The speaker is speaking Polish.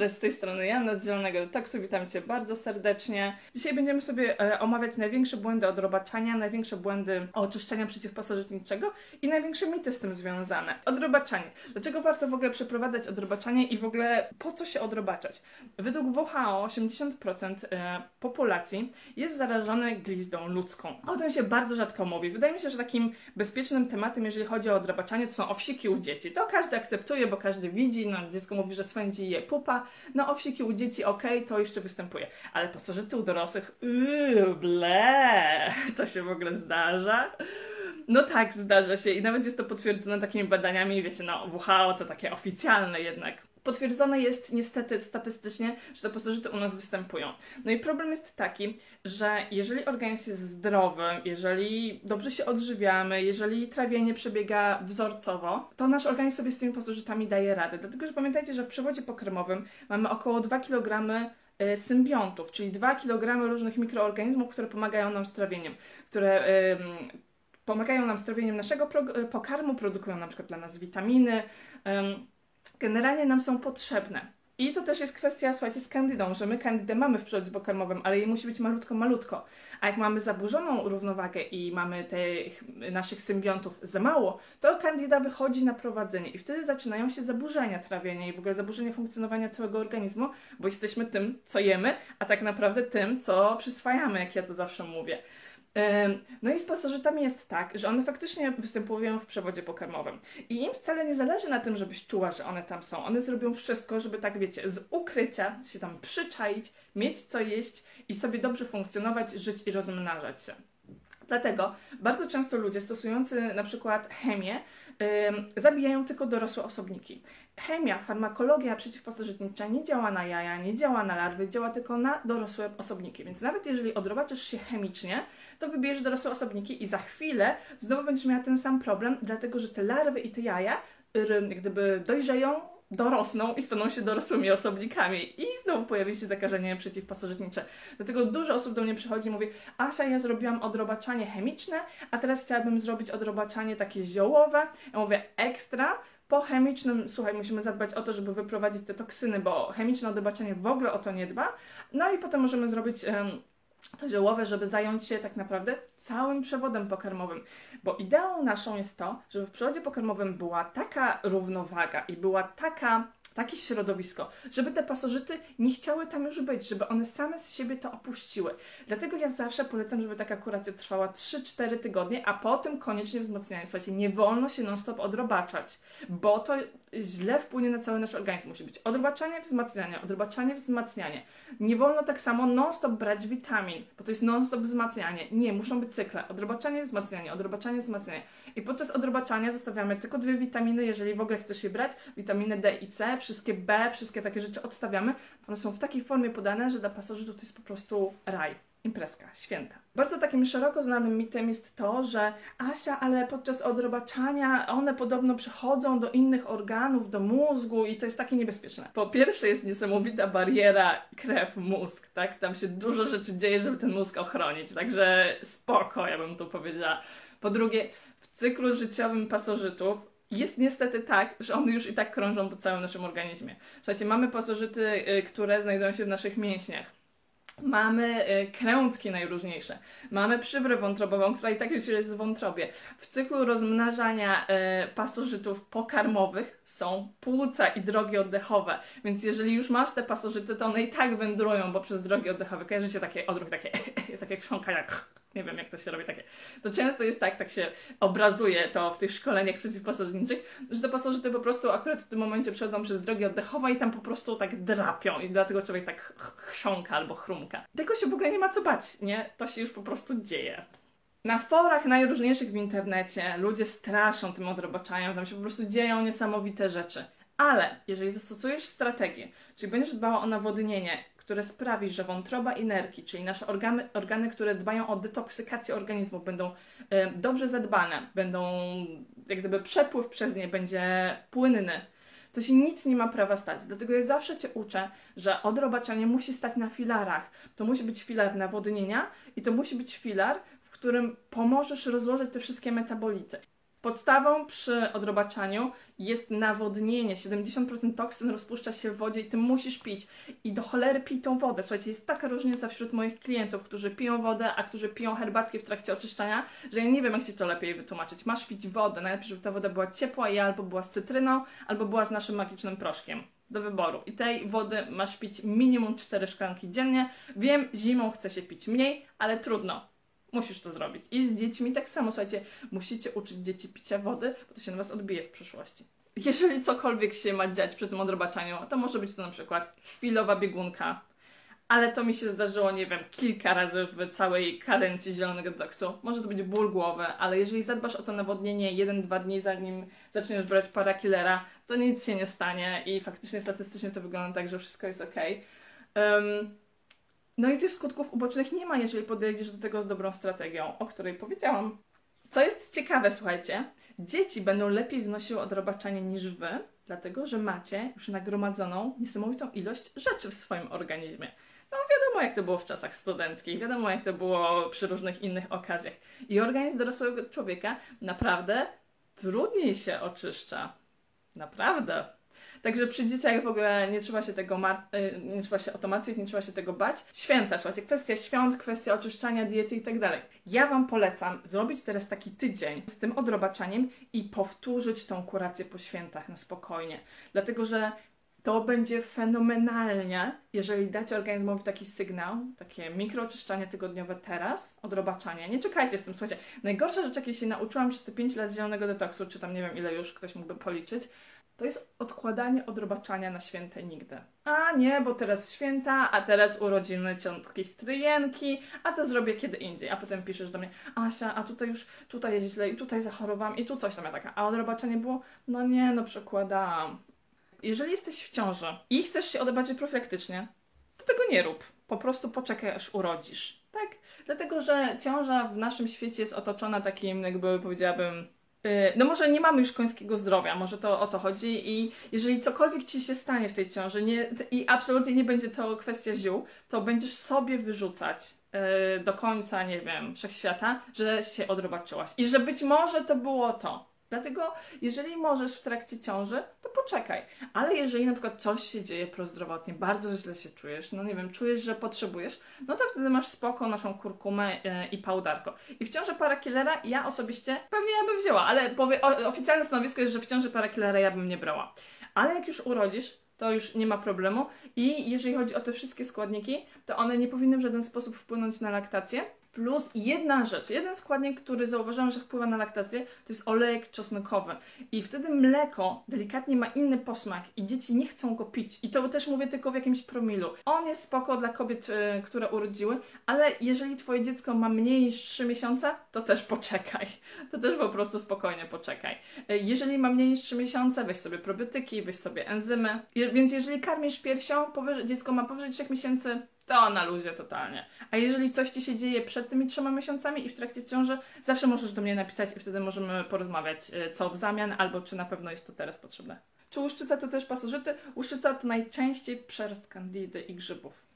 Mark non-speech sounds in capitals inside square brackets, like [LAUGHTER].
dobry, z tej strony Jana z Zielonego Detoksu, witam Cię bardzo serdecznie. Dzisiaj będziemy sobie e, omawiać największe błędy odrobaczania, największe błędy oczyszczenia przeciwpasożytniczego i największe mity z tym związane. Odrobaczanie. Dlaczego warto w ogóle przeprowadzać odrobaczanie i w ogóle po co się odrobaczać? Według WHO 80% e, populacji jest zarażone glizdą ludzką. O tym się bardzo rzadko mówi. Wydaje mi się, że takim bezpiecznym tematem, jeżeli chodzi o odrobaczanie, to są owsiki u dzieci. To każdy akceptuje, bo każdy widzi, no dziecko mówi, że swędzi je pupa, no owsiki u dzieci ok, to jeszcze występuje, ale pasożyty u dorosłych, yy, ble, [LAUGHS] to się w ogóle zdarza. No tak, zdarza się i nawet jest to potwierdzone takimi badaniami, wiecie, no WHO to takie oficjalne jednak. Potwierdzone jest niestety statystycznie, że te pasożyty u nas występują. No i problem jest taki, że jeżeli organizm jest zdrowy, jeżeli dobrze się odżywiamy, jeżeli trawienie przebiega wzorcowo, to nasz organizm sobie z tymi pasożytami daje radę. Dlatego, że pamiętajcie, że w przewodzie pokarmowym mamy około 2 kg e, symbiontów, czyli 2 kg różnych mikroorganizmów, które pomagają nam z trawieniem, które pomagają nam z trawieniem naszego pokarmu, produkują na przykład dla nas witaminy, generalnie nam są potrzebne. I to też jest kwestia, słuchajcie, z kandydą, że my kandydę mamy w przewodzie pokarmowym, ale jej musi być malutko, malutko. A jak mamy zaburzoną równowagę i mamy tych naszych symbiontów za mało, to kandyda wychodzi na prowadzenie i wtedy zaczynają się zaburzenia trawienia i w ogóle zaburzenia funkcjonowania całego organizmu, bo jesteśmy tym, co jemy, a tak naprawdę tym, co przyswajamy, jak ja to zawsze mówię. No i z pasożytami jest tak, że one faktycznie występują w przewodzie pokarmowym. I im wcale nie zależy na tym, żebyś czuła, że one tam są. One zrobią wszystko, żeby tak wiecie, z ukrycia się tam przyczaić, mieć co jeść i sobie dobrze funkcjonować, żyć i rozmnażać się. Dlatego bardzo często ludzie stosujący na przykład chemię yy, zabijają tylko dorosłe osobniki. Chemia, farmakologia przeciwpasożytnicza nie działa na jaja, nie działa na larwy, działa tylko na dorosłe osobniki. Więc nawet jeżeli odrobaczysz się chemicznie, to wybierzesz dorosłe osobniki i za chwilę znowu będziesz miała ten sam problem, dlatego że te larwy i te jaja jak gdyby dojrzeją, dorosną i staną się dorosłymi osobnikami i znowu pojawi się zakażenie przeciwpasożytnicze. Dlatego dużo osób do mnie przychodzi i mówi Asia, ja zrobiłam odrobaczanie chemiczne, a teraz chciałabym zrobić odrobaczanie takie ziołowe. Ja mówię ekstra, po chemicznym, słuchaj, musimy zadbać o to, żeby wyprowadzić te toksyny, bo chemiczne odrobaczenie w ogóle o to nie dba. No i potem możemy zrobić um, to ziołowe, żeby zająć się tak naprawdę całym przewodem pokarmowym. Bo ideą naszą jest to, żeby w przewodzie pokarmowym była taka równowaga i była taka takie środowisko, żeby te pasożyty nie chciały tam już być, żeby one same z siebie to opuściły. Dlatego ja zawsze polecam, żeby taka kuracja trwała 3-4 tygodnie, a potem koniecznie wzmacnianie. Słuchajcie, nie wolno się non-stop odrobaczać, bo to źle wpłynie na cały nasz organizm. Musi być odrobaczanie, wzmacnianie, odrobaczanie, wzmacnianie. Nie wolno tak samo non-stop brać witamin, bo to jest non-stop wzmacnianie. Nie, muszą być cykle. Odrobaczanie, wzmacnianie, odrobaczanie, wzmacnianie. I podczas odrobaczania zostawiamy tylko dwie witaminy, jeżeli w ogóle chcesz je brać, witaminy D i C, wszystkie B, wszystkie takie rzeczy odstawiamy. One są w takiej formie podane, że dla pasożytów to jest po prostu raj imprezka, święta. Bardzo takim szeroko znanym mitem jest to, że Asia, ale podczas odrobaczania one podobno przechodzą do innych organów, do mózgu i to jest takie niebezpieczne. Po pierwsze jest niesamowita bariera krew-mózg, tak? Tam się dużo rzeczy dzieje, żeby ten mózg ochronić, także spoko, ja bym tu powiedziała. Po drugie, w cyklu życiowym pasożytów jest niestety tak, że one już i tak krążą po całym naszym organizmie. Słuchajcie, mamy pasożyty, y, które znajdują się w naszych mięśniach Mamy y, krętki najróżniejsze. Mamy przywrę wątrobową, która i tak już jest w wątrobie. W cyklu rozmnażania y, pasożytów pokarmowych są płuca i drogi oddechowe. Więc jeżeli już masz te pasożyty, to one i tak wędrują, bo przez drogi oddechowe kojarzycie takie odruch, takie, [LAUGHS] takie krząka jak nie wiem jak to się robi takie. To często jest tak, tak się obrazuje to w tych szkoleniach przeciwpasożytniczych, że te pasożyty po prostu akurat w tym momencie przechodzą przez drogi oddechowe i tam po prostu tak drapią i dlatego człowiek tak chrząka albo chrumka. Tego się w ogóle nie ma co bać, nie? To się już po prostu dzieje. Na forach najróżniejszych w internecie ludzie straszą tym odrobaczaniem, tam się po prostu dzieją niesamowite rzeczy. Ale jeżeli zastosujesz strategię, czyli będziesz dbała o nawodnienie, które sprawi, że wątroba i nerki, czyli nasze organy, organy które dbają o detoksykację organizmu, będą y, dobrze zadbane, będą, jak gdyby przepływ przez nie będzie płynny, to się nic nie ma prawa stać. Dlatego ja zawsze Cię uczę, że odrobaczanie musi stać na filarach. To musi być filar nawodnienia i to musi być filar, w którym pomożesz rozłożyć te wszystkie metabolity. Podstawą przy odrobaczaniu jest nawodnienie. 70% toksyn rozpuszcza się w wodzie i ty musisz pić. I do cholery pij tą wodę. Słuchajcie, jest taka różnica wśród moich klientów, którzy piją wodę, a którzy piją herbatki w trakcie oczyszczania, że ja nie wiem, jak ci to lepiej wytłumaczyć. Masz pić wodę. Najlepiej, żeby ta woda była ciepła i albo była z cytryną, albo była z naszym magicznym proszkiem do wyboru. I tej wody masz pić minimum 4 szklanki dziennie. Wiem, zimą chce się pić mniej, ale trudno. Musisz to zrobić. I z dziećmi tak samo, słuchajcie, musicie uczyć dzieci picia wody, bo to się na Was odbije w przyszłości. Jeżeli cokolwiek się ma dziać przy tym odrobaczaniu, to może być to na przykład chwilowa biegunka, ale to mi się zdarzyło, nie wiem, kilka razy w całej kadencji zielonego doksu. Może to być ból głowy, ale jeżeli zadbasz o to nawodnienie 1-2 dni zanim zaczniesz brać parakillera, to nic się nie stanie i faktycznie statystycznie to wygląda tak, że wszystko jest ok. Um, no i tych skutków ubocznych nie ma, jeżeli podejdziesz do tego z dobrą strategią, o której powiedziałam. Co jest ciekawe, słuchajcie, dzieci będą lepiej znosiły odrobaczanie niż wy, dlatego że macie już nagromadzoną niesamowitą ilość rzeczy w swoim organizmie. No wiadomo, jak to było w czasach studenckich, wiadomo, jak to było przy różnych innych okazjach. I organizm dorosłego człowieka naprawdę trudniej się oczyszcza. Naprawdę. Także przy dzieciach w ogóle nie trzeba się tego mar- y, nie trzeba się o to martwić, nie trzeba się tego bać. Święta, słuchajcie, kwestia świąt, kwestia oczyszczania diety i tak dalej. Ja Wam polecam zrobić teraz taki tydzień z tym odrobaczaniem i powtórzyć tą kurację po świętach na spokojnie. Dlatego, że to będzie fenomenalnie, jeżeli dacie organizmowi taki sygnał, takie mikrooczyszczanie tygodniowe teraz, odrobaczanie. Nie czekajcie z tym, słuchajcie. Najgorsza rzecz, jakiej się nauczyłam przez te 5 lat zielonego detoksu, czy tam nie wiem ile już ktoś mógłby policzyć, to jest odkładanie odrobaczania na święte nigdy. A nie, bo teraz święta, a teraz urodziny ciątki stryjenki, a to zrobię kiedy indziej. A potem piszesz do mnie, Asia, a tutaj już, tutaj jest źle i tutaj zachorowałam i tu coś tam ja taka. A odrobaczenie było, no nie, no przekładałam. Jeżeli jesteś w ciąży i chcesz się odrobaczyć profilaktycznie, to tego nie rób. Po prostu poczekaj, aż urodzisz. Tak? Dlatego, że ciąża w naszym świecie jest otoczona takim, jakby powiedziałabym, no może nie mamy już końskiego zdrowia, może to o to chodzi i jeżeli cokolwiek Ci się stanie w tej ciąży nie, i absolutnie nie będzie to kwestia ziół, to będziesz sobie wyrzucać yy, do końca, nie wiem, wszechświata, że się odrobaczyłaś i że być może to było to. Dlatego, jeżeli możesz w trakcie ciąży, to poczekaj. Ale jeżeli na przykład coś się dzieje prozdrowotnie, bardzo źle się czujesz, no nie wiem, czujesz, że potrzebujesz, no to wtedy masz spoko naszą kurkumę yy, i pałdarko. I w ciąży parakillera ja osobiście pewnie ja bym wzięła, ale powie, o, oficjalne stanowisko jest, że w ciąży parakillera ja bym nie brała. Ale jak już urodzisz, to już nie ma problemu. I jeżeli chodzi o te wszystkie składniki, to one nie powinny w żaden sposób wpłynąć na laktację Plus jedna rzecz, jeden składnik, który zauważyłam, że wpływa na laktację, to jest olejek czosnkowy. I wtedy mleko delikatnie ma inny posmak i dzieci nie chcą go pić. I to też mówię tylko w jakimś promilu. On jest spoko dla kobiet, y, które urodziły, ale jeżeli twoje dziecko ma mniej niż 3 miesiące, to też poczekaj. To też po prostu spokojnie poczekaj. Y, jeżeli ma mniej niż 3 miesiące, weź sobie probiotyki, weź sobie enzymy. Więc jeżeli karmisz piersią, powyżej, dziecko ma powyżej 3 miesięcy, to na luzie totalnie. A jeżeli coś Ci się dzieje przed tymi trzema miesiącami i w trakcie ciąży, zawsze możesz do mnie napisać i wtedy możemy porozmawiać, y, co w zamian, albo czy na pewno jest to teraz potrzebne. Czy łuszczyca to też pasożyty? Łuszczyca to najczęściej przerost kandidy i grzybów.